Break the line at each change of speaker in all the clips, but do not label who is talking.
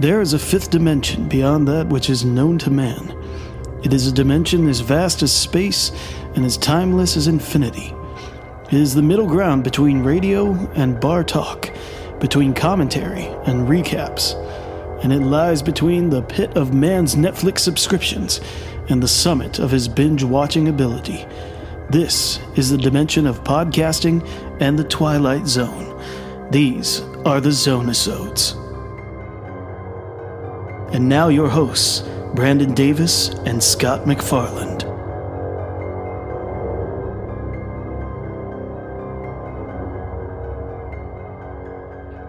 There is a fifth dimension beyond that which is known to man. It is a dimension as vast as space and as timeless as infinity. It is the middle ground between radio and bar talk, between commentary and recaps, and it lies between the pit of man's Netflix subscriptions and the summit of his binge watching ability. This is the dimension of podcasting and the Twilight Zone. These are the Zone-i-Sodes. And now your hosts, Brandon Davis and Scott McFarland.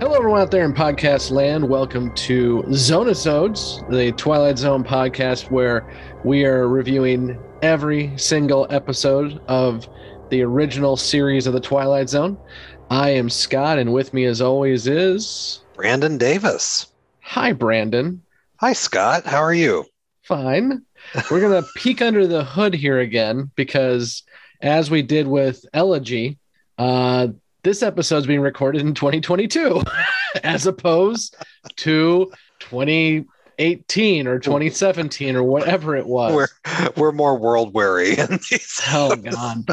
Hello, everyone out there in podcast land. Welcome to Zone-i-Sodes, the Twilight Zone podcast, where we are reviewing every single episode of the original series of the Twilight Zone. I am Scott, and with me, as always, is
Brandon Davis.
Hi, Brandon.
Hi, Scott. How are you?
Fine. We're going to peek under the hood here again because, as we did with Elegy, uh, this episode's being recorded in 2022 as opposed to 2018 or 2017 or whatever it was.
We're we're more world weary.
oh god.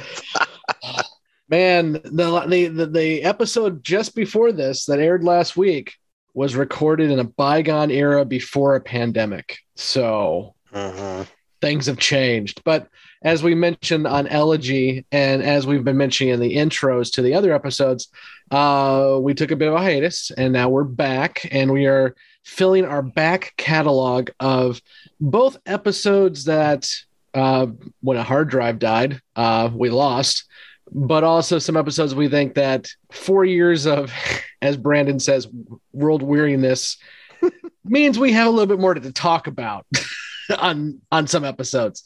Man, the, the the the episode just before this that aired last week was recorded in a bygone era before a pandemic. So
Mhm.
things have changed. But as we mentioned on Elegy, and as we've been mentioning in the intros to the other episodes, uh, we took a bit of a hiatus, and now we're back, and we are filling our back catalog of both episodes that uh, when a hard drive died, uh, we lost. But also some episodes we think that four years of, as Brandon says, world weariness means we have a little bit more to talk about on on some episodes.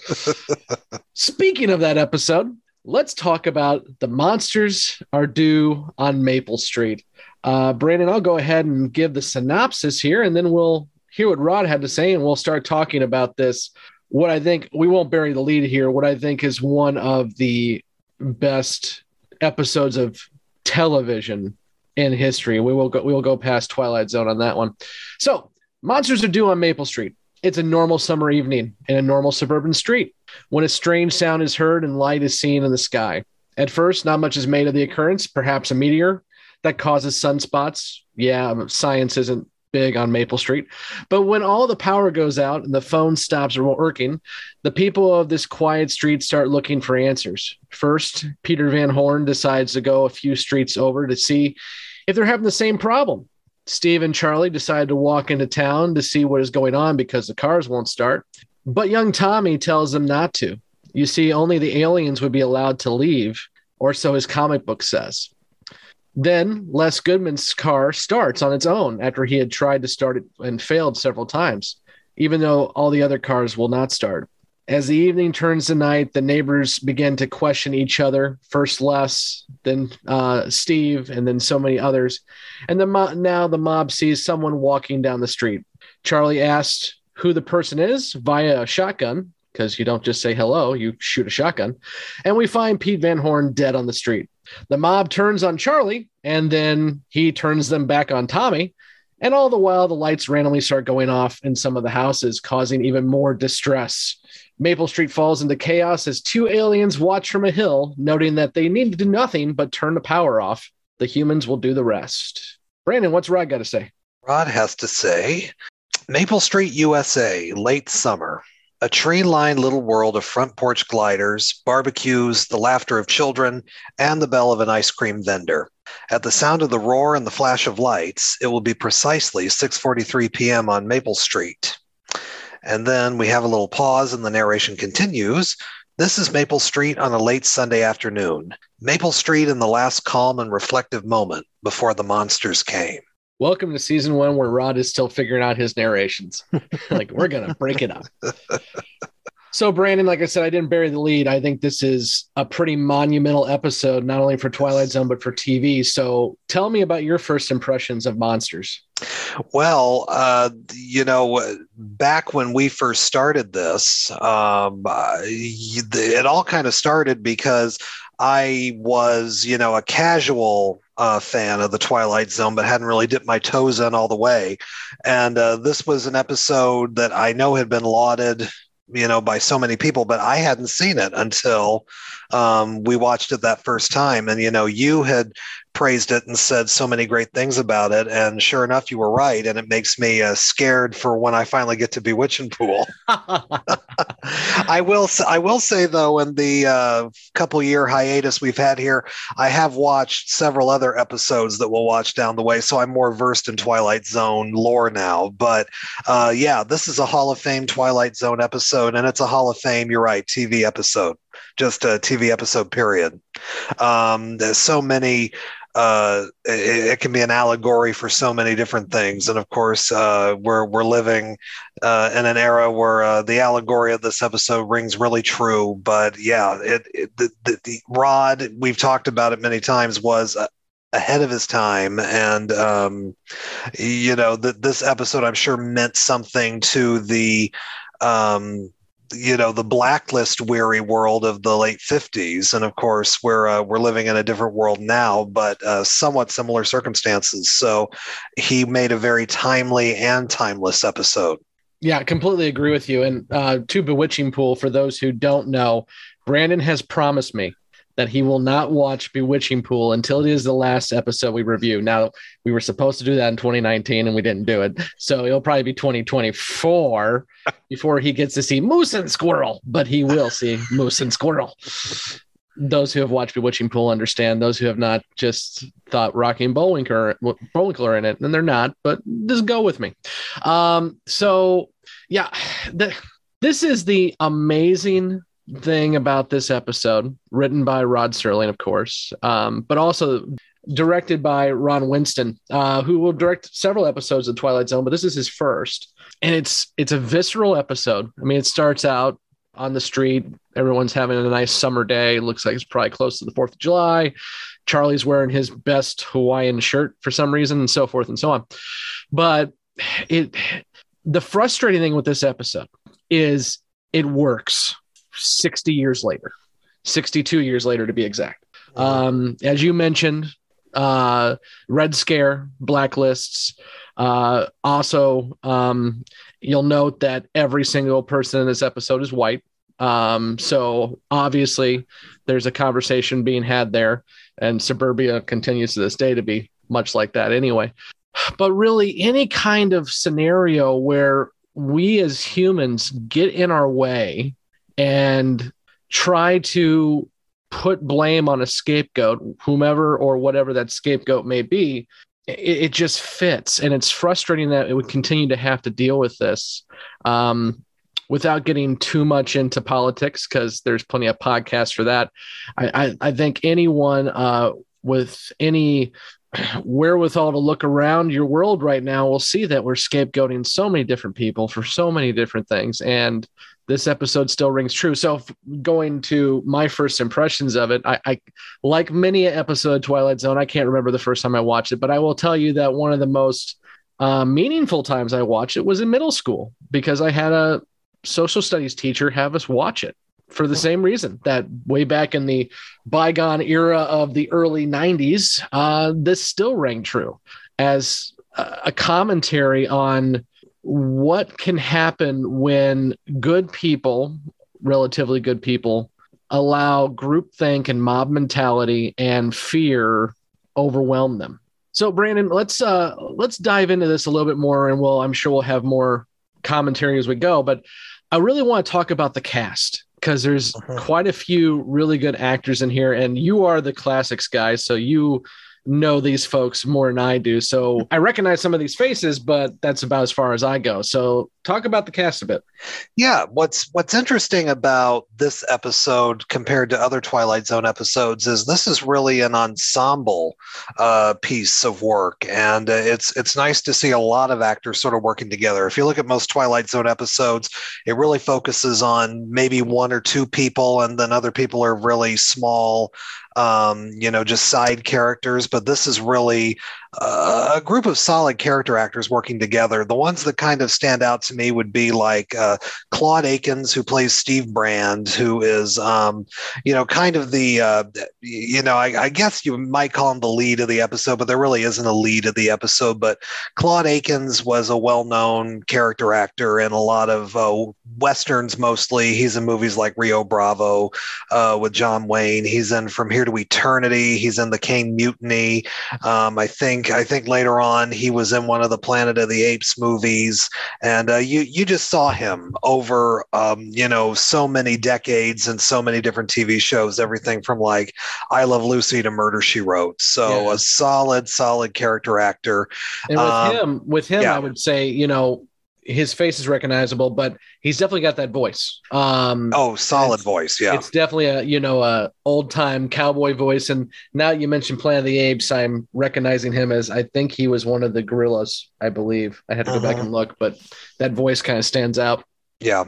Speaking of that episode, let's talk about the monsters are due on Maple Street. Uh, Brandon, I'll go ahead and give the synopsis here, and then we'll hear what Rod had to say, and we'll start talking about this. What I think we won't bury the lead here. What I think is one of the best episodes of television in history. We will go. We will go past Twilight Zone on that one. So, monsters are due on Maple Street. It's a normal summer evening in a normal suburban street when a strange sound is heard and light is seen in the sky. At first, not much is made of the occurrence, perhaps a meteor that causes sunspots. Yeah, science isn't big on Maple Street. But when all the power goes out and the phone stops working, the people of this quiet street start looking for answers. First, Peter Van Horn decides to go a few streets over to see if they're having the same problem. Steve and Charlie decide to walk into town to see what is going on because the cars won't start. But young Tommy tells them not to. You see, only the aliens would be allowed to leave, or so his comic book says. Then Les Goodman's car starts on its own after he had tried to start it and failed several times, even though all the other cars will not start. As the evening turns to night, the neighbors begin to question each other. First Les, then uh, Steve, and then so many others. And the mo- now the mob sees someone walking down the street. Charlie asks who the person is via a shotgun, because you don't just say hello, you shoot a shotgun. And we find Pete Van Horn dead on the street. The mob turns on Charlie, and then he turns them back on Tommy. And all the while, the lights randomly start going off in some of the houses, causing even more distress. Maple Street falls into chaos as two aliens watch from a hill, noting that they need to do nothing but turn the power off. The humans will do the rest. Brandon, what's Rod got to say?
Rod has to say Maple Street, USA, late summer. A tree lined little world of front porch gliders, barbecues, the laughter of children, and the bell of an ice cream vendor. At the sound of the roar and the flash of lights, it will be precisely 6:43 p.m. on Maple Street. And then we have a little pause and the narration continues. This is Maple Street on a late Sunday afternoon. Maple Street in the last calm and reflective moment before the monsters came.
Welcome to season one, where Rod is still figuring out his narrations. like, we're going to break it up. So, Brandon, like I said, I didn't bury the lead. I think this is a pretty monumental episode, not only for Twilight Zone, but for TV. So, tell me about your first impressions of monsters.
Well, uh, you know, back when we first started this, um, it all kind of started because I was, you know, a casual uh, fan of the Twilight Zone, but hadn't really dipped my toes in all the way. And uh, this was an episode that I know had been lauded, you know, by so many people, but I hadn't seen it until um, we watched it that first time. And, you know, you had praised it and said so many great things about it. And sure enough, you were right. And it makes me uh, scared for when I finally get to Bewitching Pool. I will. I will say though, in the uh, couple year hiatus we've had here, I have watched several other episodes that we'll watch down the way, so I'm more versed in Twilight Zone lore now. But uh, yeah, this is a Hall of Fame Twilight Zone episode, and it's a Hall of Fame. You're right, TV episode, just a TV episode. Period. Um, there's so many uh, it, it, can be an allegory for so many different things. And of course, uh, we're we're living uh, in an era where uh, the allegory of this episode rings really true. But yeah, it, it the, the, the, Rod we've talked about it many times was. ahead of his time and um, you know that this episode i'm sure meant something to the um, you know the blacklist weary world of the late 50s and of course we're uh, we're living in a different world now but uh, somewhat similar circumstances. So he made a very timely and timeless episode.
Yeah completely agree with you. And uh, to bewitching pool for those who don't know brandon has promised me that he will not watch Bewitching Pool until it is the last episode we review. Now, we were supposed to do that in 2019 and we didn't do it. So it'll probably be 2024 before he gets to see Moose and Squirrel, but he will see Moose and Squirrel. Those who have watched Bewitching Pool understand. Those who have not just thought Rocky and Bullwinkle, Bullwinkle are in it, and they're not, but just go with me. Um, so, yeah, the, this is the amazing thing about this episode, written by Rod Serling, of course, um, but also directed by Ron Winston, uh, who will direct several episodes of Twilight Zone, but this is his first, and it's it's a visceral episode. I mean, it starts out on the street, everyone's having a nice summer day. looks like it's probably close to the Fourth of July. Charlie's wearing his best Hawaiian shirt for some reason, and so forth and so on. But it the frustrating thing with this episode is it works 60 years later, 62 years later to be exact. Um, as you mentioned, uh, Red Scare, blacklists. Uh, also, um, you'll note that every single person in this episode is white. Um, so obviously, there's a conversation being had there, and suburbia continues to this day to be much like that anyway. But really, any kind of scenario where we as humans get in our way and try to put blame on a scapegoat, whomever or whatever that scapegoat may be, it, it just fits. And it's frustrating that it would continue to have to deal with this. Um, without getting too much into politics, because there's plenty of podcasts for that. I, I, I think anyone uh, with any wherewithal to look around your world right now will see that we're scapegoating so many different people for so many different things. And this episode still rings true. So going to my first impressions of it, I, I like many episode Twilight Zone. I can't remember the first time I watched it, but I will tell you that one of the most uh, meaningful times I watched it was in middle school because I had a social studies teacher have us watch it for the same reason that way back in the bygone era of the early 90s, uh, this still rang true as a commentary on what can happen when good people, relatively good people, allow groupthink and mob mentality and fear overwhelm them. So, Brandon, let's uh, let's dive into this a little bit more, and we'll I'm sure we'll have more commentary as we go. But I really want to talk about the cast because there's uh-huh. quite a few really good actors in here, and you are the classics guy, so you know these folks more than I do. So I recognize some of these faces, but that's about as far as I go. So talk about the cast a bit.
Yeah, what's what's interesting about this episode compared to other Twilight Zone episodes is this is really an ensemble uh, piece of work, and uh, it's it's nice to see a lot of actors sort of working together. If you look at most Twilight Zone episodes, it really focuses on maybe one or two people, and then other people are really small um, you know, just side characters. But this is really a group of solid character actors working together. The ones that kind of stand out to me would be like uh, Claude Akins, who plays Steve Brand, who is, um, you know, kind of the, uh, you know, I, I, guess you might call him the lead of the episode, but there really isn't a lead of the episode. But Claude Akins was a well known character actor in a lot of uh, westerns mostly. He's in movies like Rio Bravo uh, with John Wayne. He's in From Here to Eternity. He's in the Caine Mutiny. Um, I think I think later on he was in one of the Planet of the Apes movies, and uh, you you just saw him over um, you know so many decades and so many different TV shows. Everything from like I Love Lucy to Murder She Wrote. So yeah. a solid solid character actor.
And with um, him, with him, yeah. I would say you know his face is recognizable, but he's definitely got that voice. Um,
oh, solid voice. Yeah,
it's definitely a you know a old time cowboy voice. And now you mentioned Planet of the Apes, I'm recognizing him as I think he was one of the gorillas. I believe I had to go uh-huh. back and look, but that voice kind of stands out.
Yeah,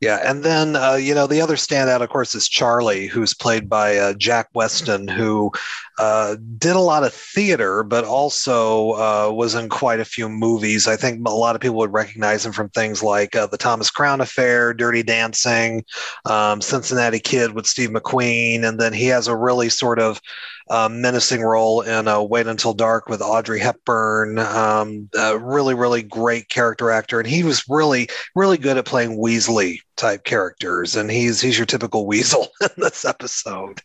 yeah, and then uh, you know the other standout, of course, is Charlie, who's played by uh, Jack Weston, who uh, did a lot of theater, but also uh, was in quite a few movies. I think a lot of people would recognize him from things like uh, the Thomas Crown Affair, Dirty Dancing, um, Cincinnati Kid with Steve McQueen, and then he has a really sort of um, menacing role in uh, Wait Until Dark with Audrey Hepburn. Um, really, really great character actor, and he was really, really good at playing Weasley type characters, and he's he's your typical weasel in this episode.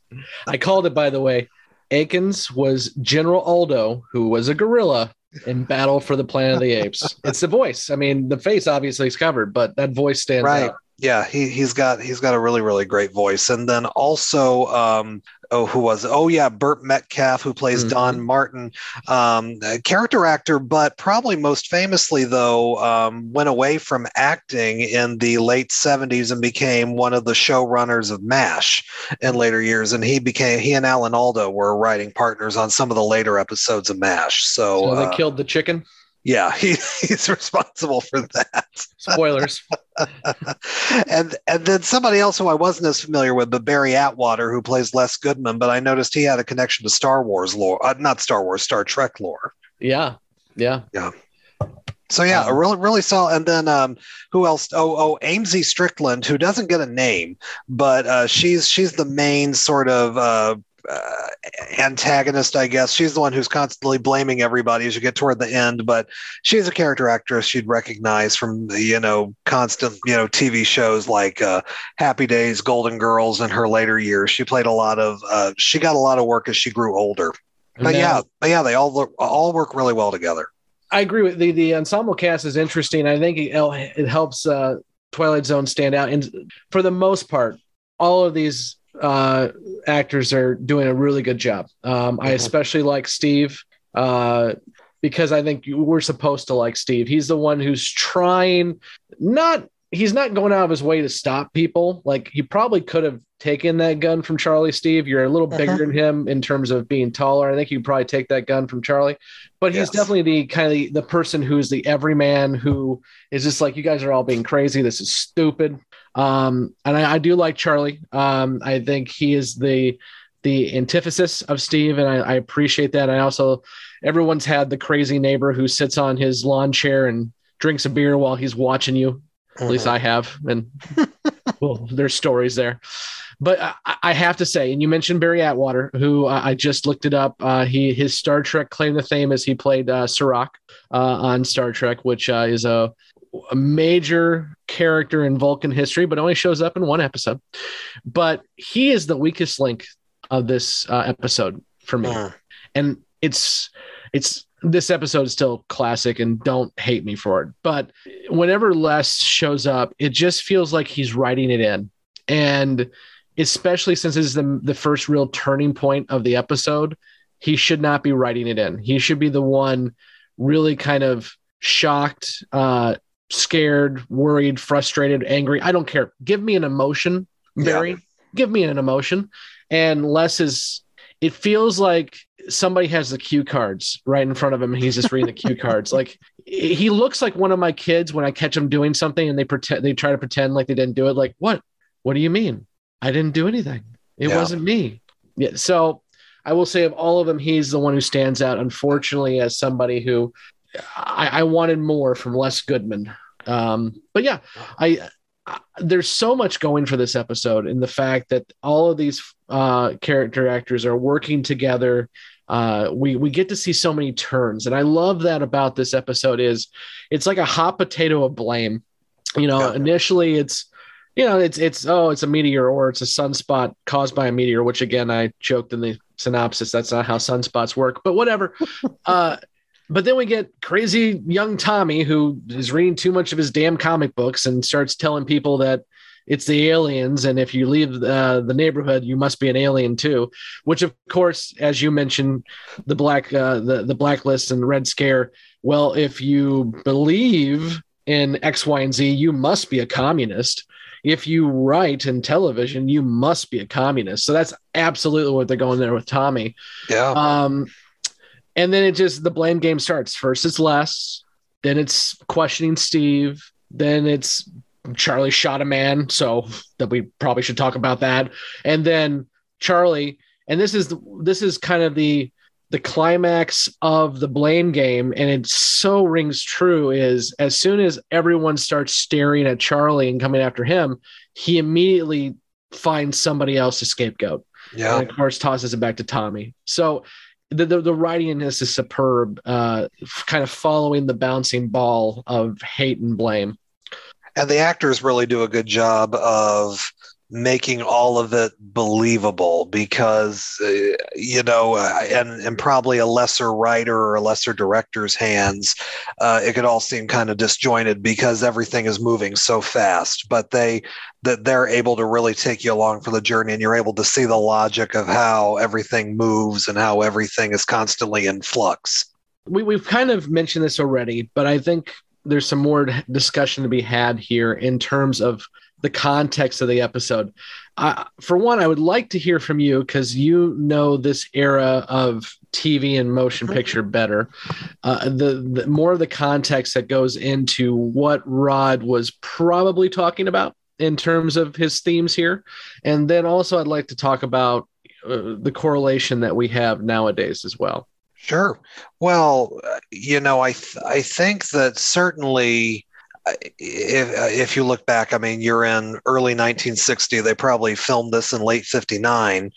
I called it, by the way. Akins was General Aldo, who was a gorilla in Battle for the Planet of the Apes. It's the voice. I mean, the face obviously is covered, but that voice stands right. out.
Yeah, he he's got he's got a really really great voice, and then also um, oh who was it? oh yeah Burt Metcalfe who plays mm-hmm. Don Martin, um, character actor, but probably most famously though um, went away from acting in the late '70s and became one of the showrunners of MASH in later years, and he became he and Alan Alda were writing partners on some of the later episodes of MASH. So,
so they uh, killed the chicken.
Yeah, he, he's responsible for that.
Spoilers.
and and then somebody else who I wasn't as familiar with, but Barry Atwater, who plays Les Goodman, but I noticed he had a connection to Star Wars lore, uh, not Star Wars, Star Trek lore.
Yeah, yeah,
yeah. So yeah, a really really solid. And then um, who else? Oh oh, Amzie Strickland, who doesn't get a name, but uh, she's she's the main sort of uh, uh, antagonist, I guess. She's the one who's constantly blaming everybody as you get toward the end, but she's a character actress you'd recognize from the, you know, constant, you know, TV shows like uh, Happy Days, Golden Girls in her later years. She played a lot of, uh, she got a lot of work as she grew older. But now, yeah, but yeah, they all look, all work really well together.
I agree with the the ensemble cast is interesting. I think it, it helps uh, Twilight Zone stand out, and for the most part, all of these uh, actors are doing a really good job. Um, I mm-hmm. especially like Steve uh, because I think we're supposed to like Steve. He's the one who's trying not. He's not going out of his way to stop people. Like he probably could have taken that gun from Charlie. Steve, you're a little bigger uh-huh. than him in terms of being taller. I think you probably take that gun from Charlie. But he's yes. definitely the kind of the, the person who's the everyman who is just like, you guys are all being crazy. This is stupid. Um, and I, I, do like Charlie. Um, I think he is the the antithesis of Steve, and I, I, appreciate that. I also everyone's had the crazy neighbor who sits on his lawn chair and drinks a beer while he's watching you. At least I have, and well, there's stories there. But I, I, have to say, and you mentioned Barry Atwater, who uh, I just looked it up. Uh, he his Star Trek claim to fame is he played uh, Surak uh, on Star Trek, which uh, is a a major character in Vulcan history, but only shows up in one episode. But he is the weakest link of this uh, episode for me, uh. and it's it's this episode is still classic, and don't hate me for it. But whenever Les shows up, it just feels like he's writing it in, and especially since this is the the first real turning point of the episode, he should not be writing it in. He should be the one really kind of shocked uh scared, worried, frustrated, angry. I don't care. Give me an emotion, Barry. Yeah. Give me an emotion. And Les is, it feels like somebody has the cue cards right in front of him and he's just reading the cue cards. Like he looks like one of my kids when I catch him doing something and they pretend, they try to pretend like they didn't do it. Like, what? What do you mean? I didn't do anything. It yeah. wasn't me. Yeah. So I will say of all of them, he's the one who stands out, unfortunately, as somebody who I, I wanted more from Les Goodman Um, but yeah, I, I there's so much going for this episode in the fact that all of these uh, character actors are working together. Uh, we we get to see so many turns, and I love that about this episode. Is it's like a hot potato of blame. You know,
Yeah.
initially it's you know it's it's oh it's a meteor or it's a sunspot caused by a meteor, which again I joked in the synopsis that's not how sunspots work, but whatever. uh, but then we get crazy young Tommy who is reading too much of his damn comic books and starts telling people that it's the aliens, and if you leave uh, the neighborhood, you must be an alien too. Which, of course, as you mentioned, the black uh, the the blacklist and red scare. Well, if you believe in X, Y, and Z, you must be a communist. If you write in television, you must be a communist. So that's absolutely what they're going there with Tommy.
Yeah.
Um, and then it just the blame game starts. First it's Les, then it's questioning Steve, then it's Charlie shot a man, so that we probably should talk about that. And then Charlie, and this is this is kind of the the climax of the blame game, and it so rings true. Is as soon as everyone starts staring at Charlie and coming after him, he immediately finds somebody else to scapegoat
yeah.
and of course tosses it back to Tommy. So the the, the writing in this is superb, uh, kind of following the bouncing ball of hate and blame.
And the actors really do a good job of making all of it believable because uh, you know uh, and and probably a lesser writer or a lesser director's hands uh, it could all seem kind of disjointed because everything is moving so fast but they that they're able to really take you along for the journey and you're able to see the logic of how everything moves and how everything is constantly in flux.
We we've kind of mentioned this already, but I think there's some more discussion to be had here in terms of the context of the episode. Uh, for one, I would like to hear from you because you know this era of TV and motion picture better. Uh, the, the more of the context that goes into what Rod was probably talking about in terms of his themes here, and then also I'd like to talk about uh, the correlation that we have nowadays as well.
Sure. Well, uh, you know, I th- I think that certainly if if you look back, I mean, you're in early 1960. They probably filmed this in late 59,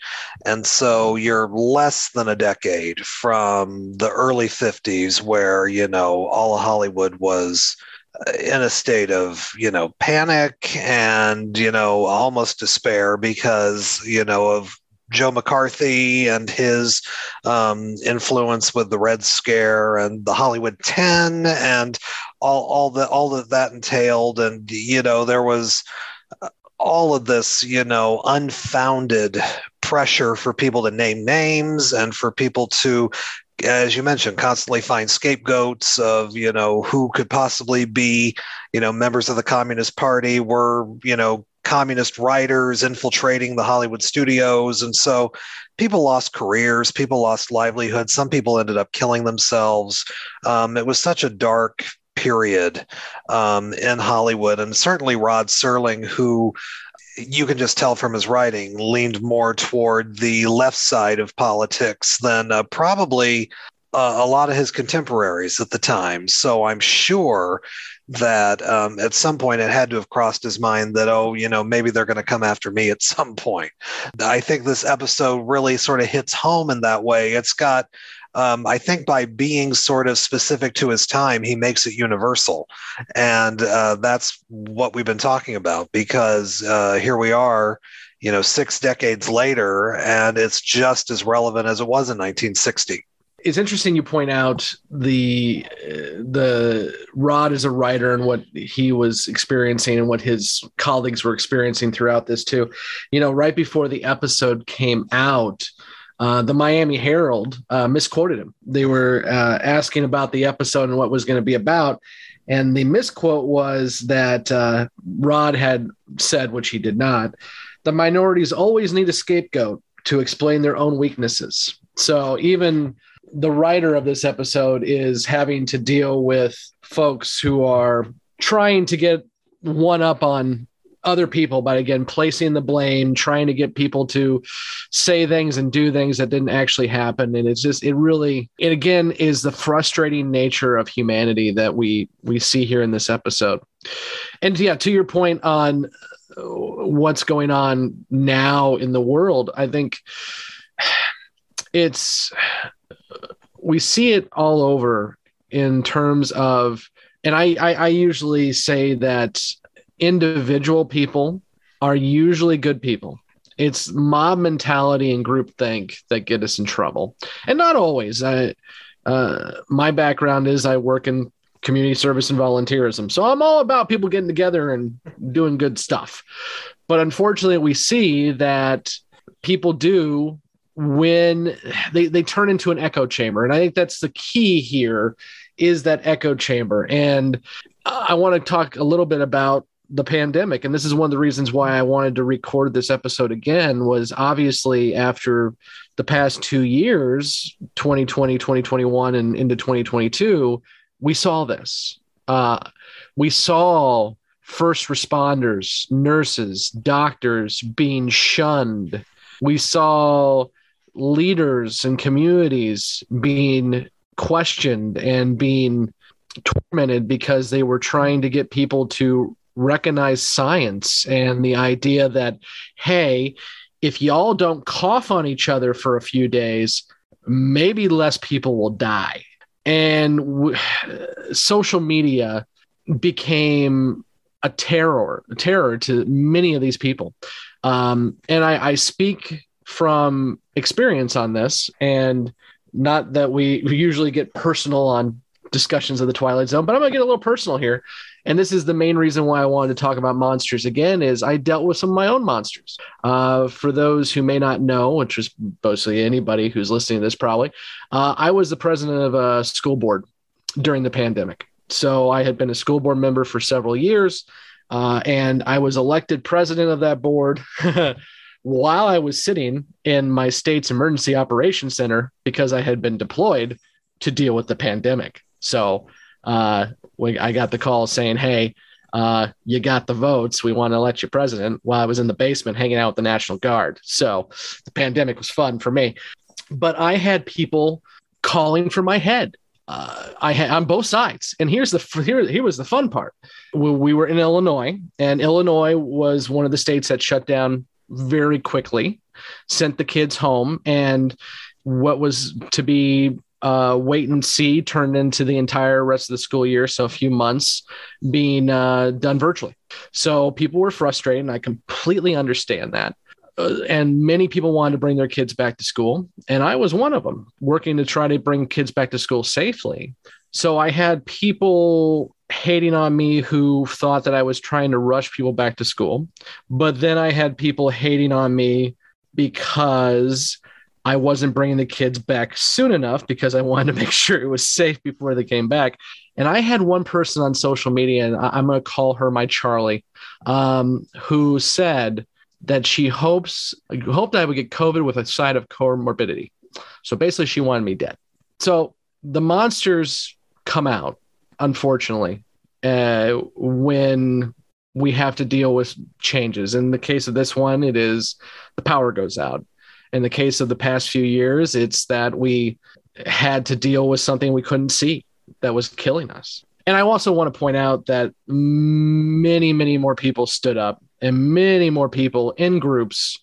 and so you're less than a decade from the early 50s, where you know all of Hollywood was uh, in a state of you know panic and you know almost despair because you know of Joe McCarthy and his um, influence with the Red Scare and the Hollywood Ten and all all the all that that entailed, and you know there was uh, all of this you know unfounded pressure for people to name names and for people to as you mentioned constantly find scapegoats of you know who could possibly be you know members of the communist party were you know communist writers infiltrating the Hollywood studios. And so people lost careers, people lost livelihoods, some people ended up killing themselves. Um, it was such a dark period um, in Hollywood. And certainly Rod Serling, who you can just tell from his writing, leaned more toward the left side of politics than uh, probably uh, a lot of his contemporaries at the time. So I'm sure that um, at some point it had to have crossed his mind that, oh, you know, maybe they're going to come after me at some point. I think this episode really sort of hits home in that way. It's got, um, I think by being sort of specific to his time, he makes it universal. And uh, that's what we've been talking about because uh, here we are, you know, six decades later, and it's just as relevant as it was in 1960
it's interesting you point out the the Rod as a writer and what he was experiencing and what his colleagues were experiencing throughout this too. You know, right before the episode came out, uh, the Miami Herald uh, misquoted him. They were uh, asking about the episode and what was going to be about. And the misquote was that uh, Rod had said, which he did not, the minorities always need a scapegoat to explain their own weaknesses. So even the writer of this episode is having to deal with folks who are trying to get one up on other people, but again, placing the blame, trying to get people to say things and do things that didn't actually happen. And it's just, it really, it again is the frustrating nature of humanity that we we see here in this episode. And yeah, to your point on what's going on now in the world, I think it's we see it all over in terms of, and I I, I usually say that individual people are usually good people. It's mob mentality and groupthink that get us in trouble, and not always. I, uh, my background is I work in community service and volunteerism, so I'm all about people getting together and doing good stuff. But unfortunately, we see that people do when they, they turn into an echo chamber. And i think that's the key here is that echo chamber. And i want to talk a little bit about the pandemic. And this is one of the reasons why i wanted to record this episode again was obviously after the past two years 2020 2021 and into 2022 we saw this. Uh, we saw first responders nurses doctors being shunned. We saw leaders and communities being questioned and being tormented because they were trying to get people to recognize science and the idea that, hey, if y'all don't cough on each other for a few days, maybe less people will die. And w- social media became a terror, a terror to many of these people. Um, and I, I speak from experience on this, and not that we, we usually get personal on discussions of the Twilight Zone, but I'm gonna get a little personal here. And this is the main reason why I wanted to talk about monsters again. Is I dealt with some of my own monsters. Uh, for those who may not know, which is mostly anybody who's listening to this, probably, uh, I was the president of a school board during the pandemic. So I had been a school board member for several years, uh, and I was elected president of that board while I was sitting in my state's emergency operations center because I had been deployed to deal with the pandemic. So uh, I got the call saying, "Hey, uh, you got the votes. We want to elect you president." While I was in the basement hanging out with the National Guard, so the pandemic was fun for me. But I had people calling for my head. Uh, I had on both sides, and here's the here here was the fun part. We, we were in Illinois, and Illinois was one of the states that shut down very quickly, sent the kids home, and what was to be uh, wait and see turned into the entire rest of the school year. So a few months being uh, done virtually. So people were frustrated, and I completely understand that. Uh, and many people wanted to bring their kids back to school. And I was one of them working to try to bring kids back to school safely. So I had people hating on me who thought that I was trying to rush people back to school. But then I had people hating on me because I wasn't bringing the kids back soon enough because I wanted to make sure it was safe before they came back. And I had one person on social media, and I'm going to call her my Charlie, um, who said that she hopes hoped I would get COVID with a side of comorbidity. So basically, she wanted me dead. So the monsters come out unfortunately, uh, when we have to deal with changes. In the case of this one, it is the power goes out. In the case of the past few years, it's that we had to deal with something we couldn't see that was killing us. And I also want to point out that many, many more people stood up and many more people in groups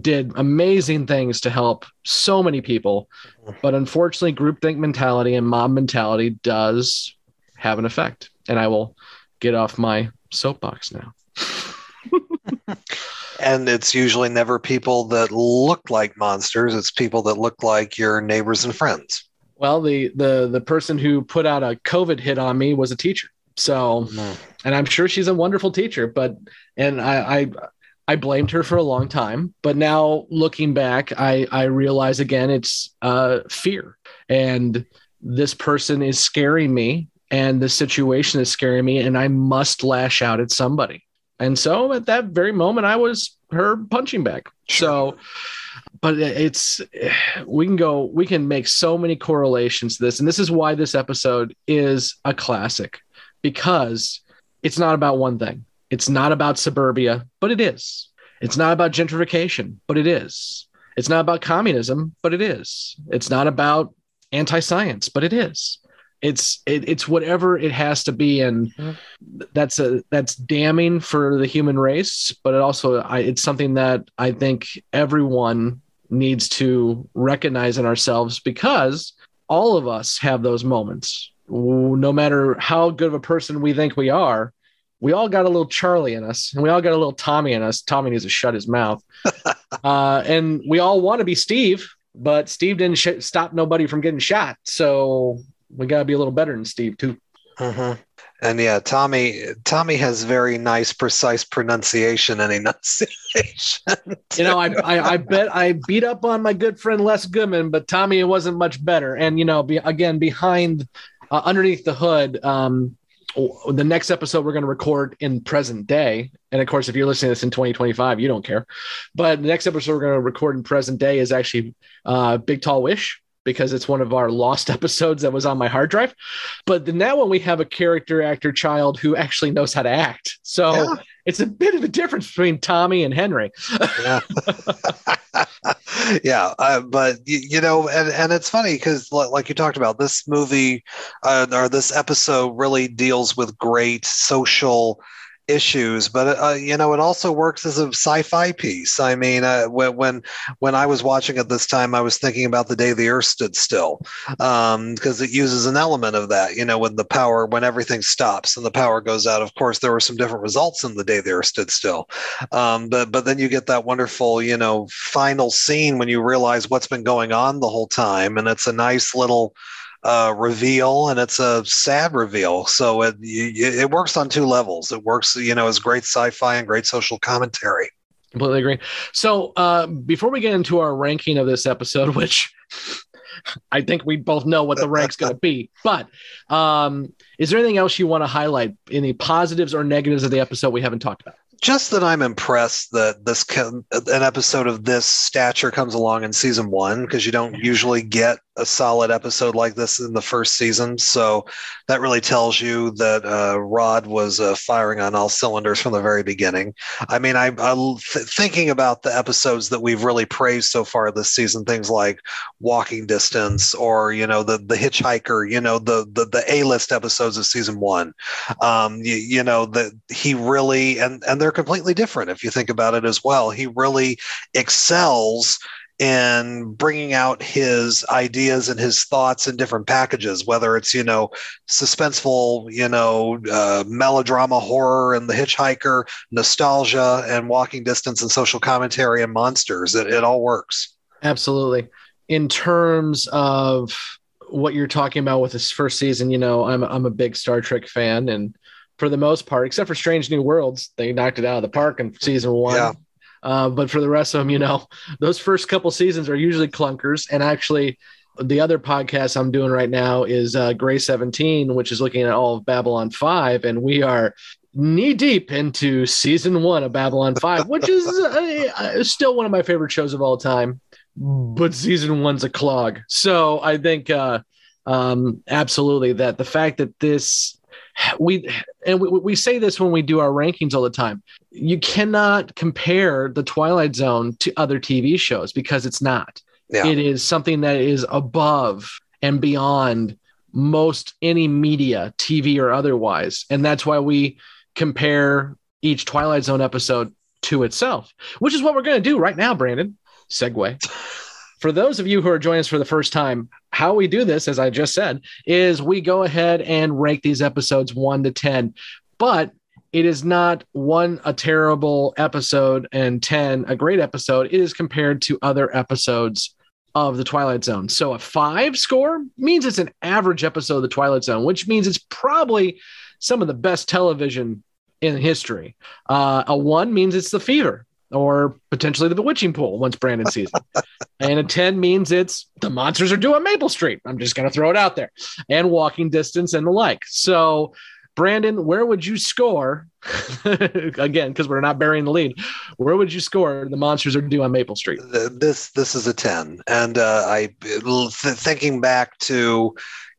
did amazing things to help so many people. But unfortunately, groupthink mentality and mob mentality does have an effect. And I will get off my soapbox now.
and it's usually never people that look like monsters, it's people that look like your neighbors and friends.
Well, the the the person who put out a COVID hit on me was a teacher. So, and I'm sure she's a wonderful teacher, but and I, I I blamed her for a long time, but now looking back, I I realize again it's uh, fear, and this person is scaring me and the situation is scaring me and I must lash out at somebody. And so at that very moment, I was her punching bag. So, but it's, we can go, we can make so many correlations to this. And this is why this episode is a classic because it's not about one thing. It's not about suburbia, but it is. It's not about gentrification, but it is. It's not about communism, but it is. It's not about anti-science, but it is. It's it, it's whatever it has to be, and that's a that's damning for the human race. But it also I, it's something that I think everyone needs to recognize in ourselves because all of us have those moments. No matter how good of a person we think we are, we all got a little Charlie in us, and we all got a little Tommy in us. Tommy needs to shut his mouth. uh, and we all want to be Steve, but Steve didn't sh- stop nobody from getting shot. So we got to be a little better than Steve too.
Mm-hmm. And yeah, Tommy Tommy has very nice, precise pronunciation and enunciation.
you know, I, I, I bet I beat up on my good friend Les Goodman, but Tommy it wasn't much better. And you know, be, again behind, uh, underneath the hood, um, the next episode we're going to record in present day and of course if you're listening to this in 2025 you don't care but the next episode we're going to record in present day is actually uh, big tall wish because it's one of our lost episodes that was on my hard drive. But in that one we have a character actor child who actually knows how to act. So yeah. it's a bit of a difference between tommy and henry.
Yeah. Yeah, uh, but you, you, know, and, and it's funny because, like you talked about, this movie uh, or this episode really deals with great social issues but uh, you know it also works as a sci-fi piece. I mean uh, when, when when i was watching it this time i was thinking about the day the earth stood still because um, it uses an element of that you know when the power when everything stops and the power goes out. Of course there were some different results in the day the earth stood still um, but but then you get that wonderful you know final scene when you realize what's been going on the whole time and it's a nice little uh, reveal and it's a sad reveal. So it it works on two levels. It works, you know, as great sci-fi and great social commentary.
Completely agree. So uh, before we get into our ranking of this episode, which I think we both know what the rank's going to be, but um, is there anything else you want to highlight? Any positives or negatives of the episode we haven't talked about?
just that I'm impressed that this can, an episode of this stature comes along in season one because you don't usually get a solid episode like this in the first season. So that really tells you that uh, Rod was uh, firing on all cylinders from the very beginning. I mean, I, I th- thinking about the episodes that we've really praised so far this season, things like Walking Distance or you know the the Hitchhiker, you know the the, the A list episodes of season one. Um, you, you know that he really and and they're completely different if you think about it as well. He really excels in bringing out his ideas and his thoughts in different packages, whether it's, you know, suspenseful, you know, uh, melodrama, horror, and The Hitchhiker, nostalgia, and walking distance, and social commentary, and monsters. It, it all works.
Absolutely. In terms of what you're talking about with this first season, you know, I'm, I'm a big Star Trek fan, and for the most part, except for Strange New Worlds, they knocked it out of the park in season one. Yeah. Uh, but for the rest of them, you know, those first couple seasons are usually clunkers. And actually, the other podcast I'm doing right now is uh, Gray 17, which is looking at all of Babylon 5. And we are knee deep into season one of Babylon 5, which is uh, uh, still one of my favorite shows of all time. But season one's a clog. So I think uh, um, absolutely that the fact that this we and we, we say this when we do our rankings all the time. You cannot compare the twilight zone to other tv shows because it's not. Yeah. it is something that is above and beyond most any media tv or otherwise. And that's why we compare each twilight zone episode to itself which is what we're going to do right now brandon. Segue for those of you who are joining us for the first time, how we do this, as I just said, is we go ahead and rank these episodes one to 10. But it is not one a terrible episode and 10 a great episode. It is compared to other episodes of the Twilight Zone. So a five score means it's an average episode of the Twilight Zone, which means it's probably some of the best television in history. Uh, a one means it's the fever or potentially the bewitching pool once Brandon sees it. and a 10 means it's the monsters are doing Maple Street. I'm just going to throw it out there and walking distance and the like. So, Brandon, where would you score again because we're not burying the lead. Where would you score The Monsters Are Due on Maple Street?
This this is a ten, and uh, I th- thinking back to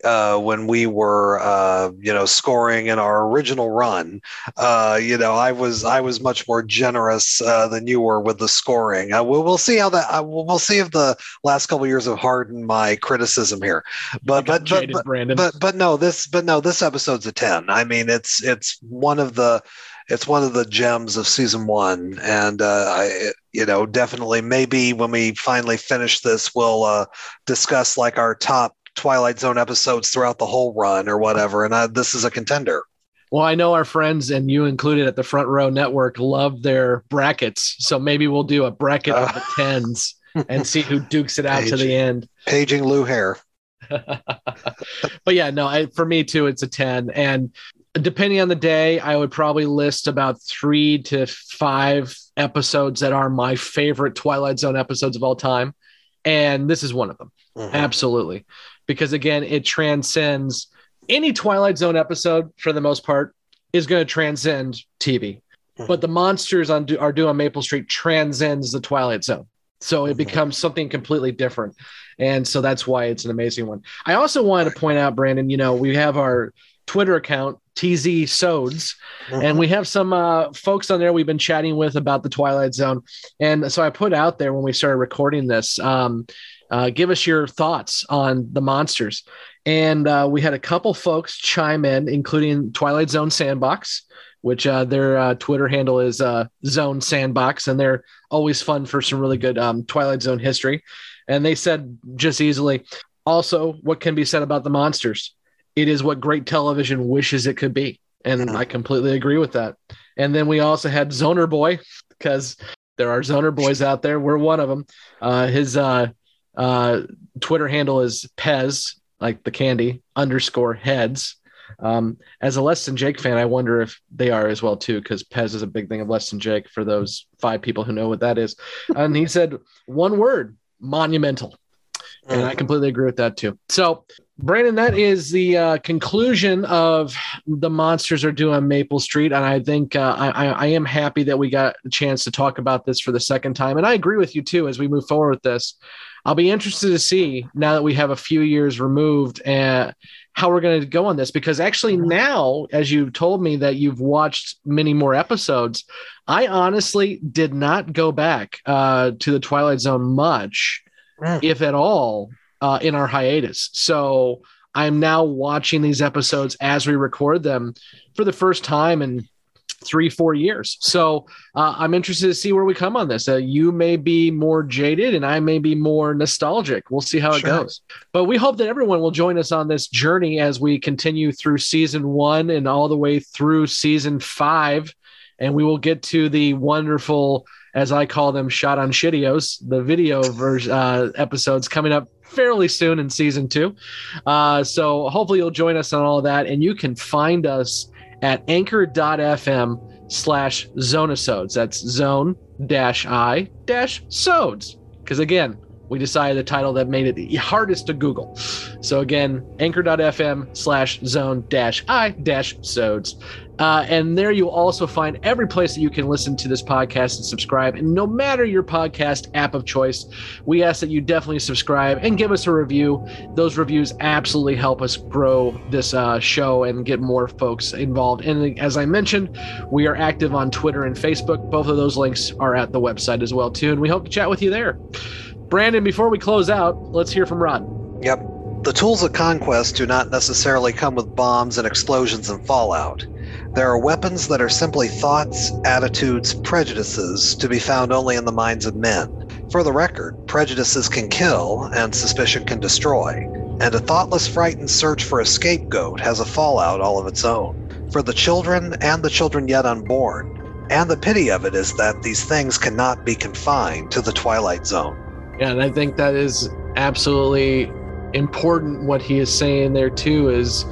uh, when we were, uh, you know, scoring in our original run. Uh, you know, I was I was much more generous uh, than you were with the scoring. Uh, we'll, we'll see how that. Uh, we'll see if the last couple years have hardened my criticism here. But but but, but, Brandon. but but no, this but no, this episode's a ten. I mean, it's it's one of the it's one of the gems of season one, and uh, I, you know, definitely maybe when we finally finish this, we'll uh, discuss like our top Twilight Zone episodes throughout the whole run or whatever. And I, this is a contender.
Well, I know our friends and you included at the Front Row Network love their brackets. So maybe we'll do a bracket uh, of the tens and see who dukes it out to the end.
Paging Lou Hair.
but yeah, no, I, for me too, it's a 10. And depending on the day, I would probably list about three to five episodes that are my favorite Twilight Zone episodes of all time. And this is one of them. Mm-hmm. Absolutely because again, it transcends any Twilight Zone episode for the most part is going to transcend TV. Mm-hmm. But the monsters on are due on Maple Street transcends the Twilight Zone. So it mm-hmm. becomes something completely different. And so that's why it's an amazing one. I also wanted to point out, Brandon, you know, we have our Twitter account, TZSodes, mm-hmm. and we have some uh, folks on there we've been chatting with about the Twilight Zone. And so I put out there when we started recording this, um, uh, give us your thoughts on the monsters. And uh, we had a couple folks chime in, including Twilight Zone Sandbox, which uh, their uh, Twitter handle is uh, Zone Sandbox, and they're always fun for some really good um, Twilight Zone history. And they said just easily, also, what can be said about the monsters? It is what great television wishes it could be. And. I completely agree with that. And then we also had Zoner Boy, because there are Zoner boys out there. We're one of them. Uh, his uh, uh, Twitter handle is Pez, like the candy underscore heads. Um, as a Less Than Jake fan, I wonder if they are as well too, because Pez is a big thing of Less Than Jake for those five people who know what that is. and he said one word: monumental, and I completely agree with that too. So, Brandon, that is the uh, conclusion of the monsters are due on Maple Street, and I think uh, I, I am happy that we got a chance to talk about this for the second time. And I agree with you too as we move forward with this. I'll be interested to see now that we have a few years removed and uh, how we're going to go on this because actually now as you told me that you've watched many more episodes i honestly did not go back uh, to the twilight zone much mm. if at all uh, in our hiatus so i'm now watching these episodes as we record them for the first time in three, four years. So uh, I'm interested to see where we come on this. Uh, you may be more jaded and I may be more nostalgic. We'll see how it goes. But we hope that everyone will join us on this journey as we continue through season one and all the way through season five. And we will get to the wonderful, as I call them, shot on shittios, the video version uh, episodes coming up fairly soon in season two. Uh, so hopefully you'll join us on all of that. And you can find us at anchor.fm slash zonesodes. That's zone dash I dash sodes. Because again, we decided the title that made it the hardest to Google. So again, anchor.fm slash zone dash I dash sodes. Uh, and there you'll also find every place that you can listen to this podcast and subscribe. And no matter your podcast app of choice, we ask that you definitely subscribe and give us a review. Those reviews absolutely help us grow this uh, show and get more folks involved. And as I mentioned, we are active on Twitter and Facebook. Both of those links are at the website as well too. And we hope to chat with you there. Brandon, before we close out, let's hear from Rod.
Yep. The tools of conquest do not necessarily come with bombs and explosions and fallout. There are weapons that are simply thoughts, attitudes, prejudices to be found only in the minds of men. For the record, prejudices can kill and suspicion can destroy, and a thoughtless, frightened search for a scapegoat has a fallout all of its own. For the children and the children yet unborn, and the pity of it is that these things cannot be confined to the Twilight Zone.
Yeah, and I think that is absolutely important what he is saying there too is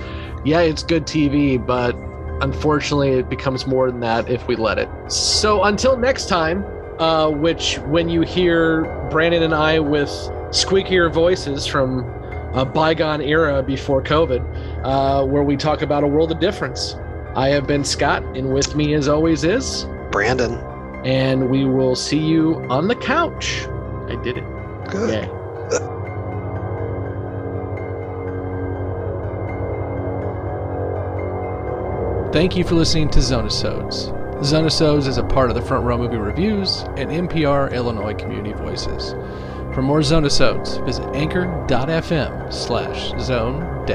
yeah, it's good TV, but unfortunately, it becomes more than that if we let it. So until next time, uh, which when you hear Brandon and I with squeakier voices from a bygone era before COVID, uh, where we talk about a world of difference.
I have been Scott, and with me, as always, is
Brandon.
And we will see you on the couch. I did it.
Good.
Yay.
Thank you for listening to Zone-i-Sodes. Zone-i-Sodes is a part of the Front Row Movie Reviews and NPR Illinois Community Voices. For more Zone-i-Sodes, visit anchor.fm slash zone